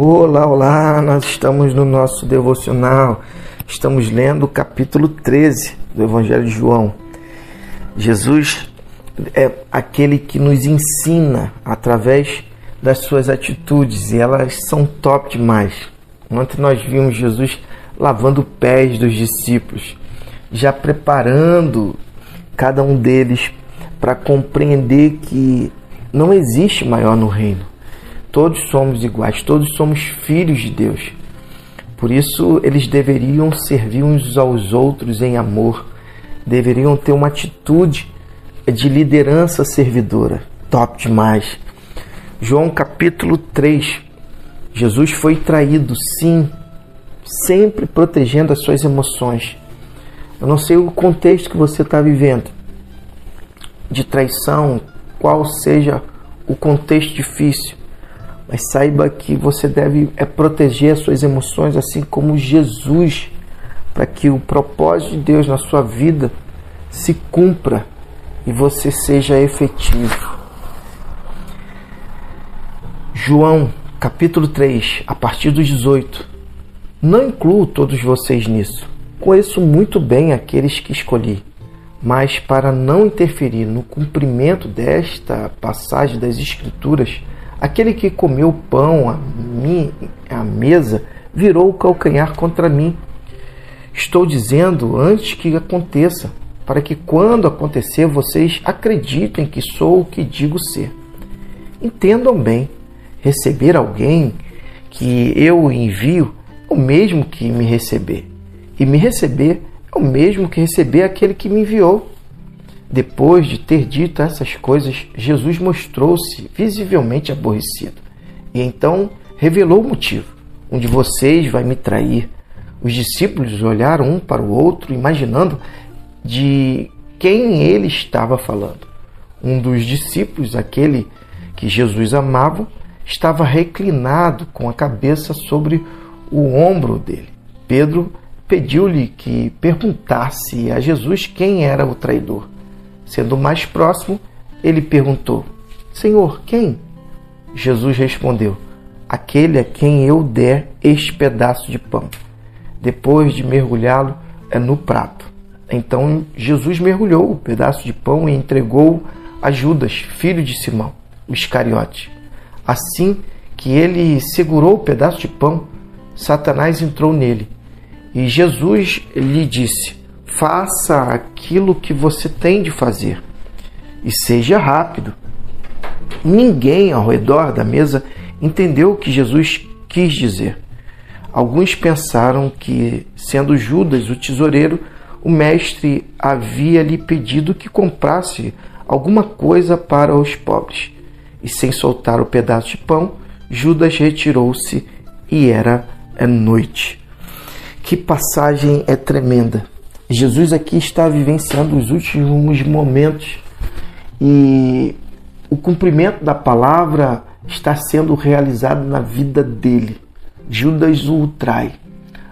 Olá, olá, nós estamos no nosso devocional. Estamos lendo o capítulo 13 do Evangelho de João. Jesus é aquele que nos ensina através das suas atitudes e elas são top demais. Ontem nós vimos Jesus lavando pés dos discípulos, já preparando cada um deles para compreender que não existe maior no reino. Todos somos iguais, todos somos filhos de Deus. Por isso, eles deveriam servir uns aos outros em amor, deveriam ter uma atitude de liderança servidora. Top demais. João capítulo 3. Jesus foi traído, sim, sempre protegendo as suas emoções. Eu não sei o contexto que você está vivendo de traição, qual seja o contexto difícil, mas saiba que você deve é proteger as suas emoções, assim como Jesus, para que o propósito de Deus na sua vida se cumpra e você seja efetivo. João, capítulo 3, a partir dos 18. Não incluo todos vocês nisso. Conheço muito bem aqueles que escolhi mas para não interferir no cumprimento desta passagem das Escrituras, aquele que comeu pão à, mim, à mesa virou o calcanhar contra mim. Estou dizendo antes que aconteça, para que quando acontecer vocês acreditem que sou o que digo ser. Entendam bem, receber alguém que eu envio é o mesmo que me receber, e me receber é o mesmo que receber aquele que me enviou. Depois de ter dito essas coisas, Jesus mostrou-se visivelmente aborrecido e então revelou o motivo. Um de vocês vai me trair. Os discípulos olharam um para o outro, imaginando de quem ele estava falando. Um dos discípulos, aquele que Jesus amava, estava reclinado com a cabeça sobre o ombro dele. Pedro pediu-lhe que perguntasse a Jesus quem era o traidor. Sendo mais próximo, ele perguntou: Senhor, quem? Jesus respondeu: Aquele a quem eu der este pedaço de pão, depois de mergulhá-lo é no prato. Então Jesus mergulhou o pedaço de pão e entregou a Judas, filho de Simão, o Iscariote. Assim que ele segurou o pedaço de pão, Satanás entrou nele e Jesus lhe disse: Faça aquilo que você tem de fazer e seja rápido. Ninguém ao redor da mesa entendeu o que Jesus quis dizer. Alguns pensaram que, sendo Judas o tesoureiro, o mestre havia lhe pedido que comprasse alguma coisa para os pobres. E sem soltar o pedaço de pão, Judas retirou-se e era noite. Que passagem é tremenda. Jesus aqui está vivenciando os últimos momentos e o cumprimento da palavra está sendo realizado na vida dele. Judas o trai.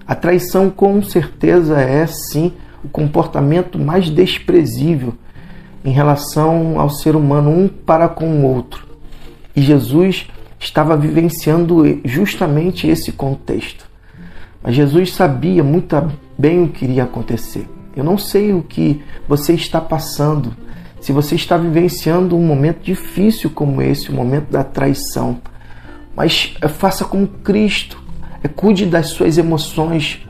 A traição, com certeza, é sim o comportamento mais desprezível em relação ao ser humano, um para com o outro. E Jesus estava vivenciando justamente esse contexto. Mas Jesus sabia muito bem o que iria acontecer. Eu não sei o que você está passando, se você está vivenciando um momento difícil como esse, o momento da traição. Mas eh, faça como Cristo, eh, cuide das suas emoções,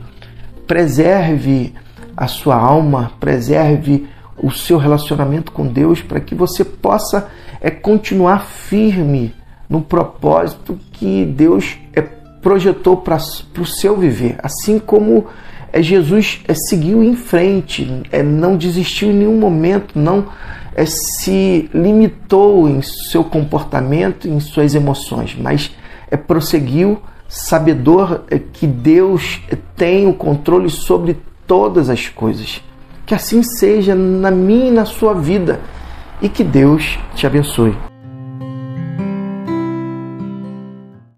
preserve a sua alma, preserve o seu relacionamento com Deus para que você possa é, continuar firme no propósito que Deus é projetou para o seu viver, assim como é, Jesus é, seguiu em frente, é, não desistiu em nenhum momento, não é, se limitou em seu comportamento, em suas emoções, mas é, prosseguiu, sabedor é, que Deus tem o controle sobre todas as coisas. Que assim seja na minha e na sua vida e que Deus te abençoe.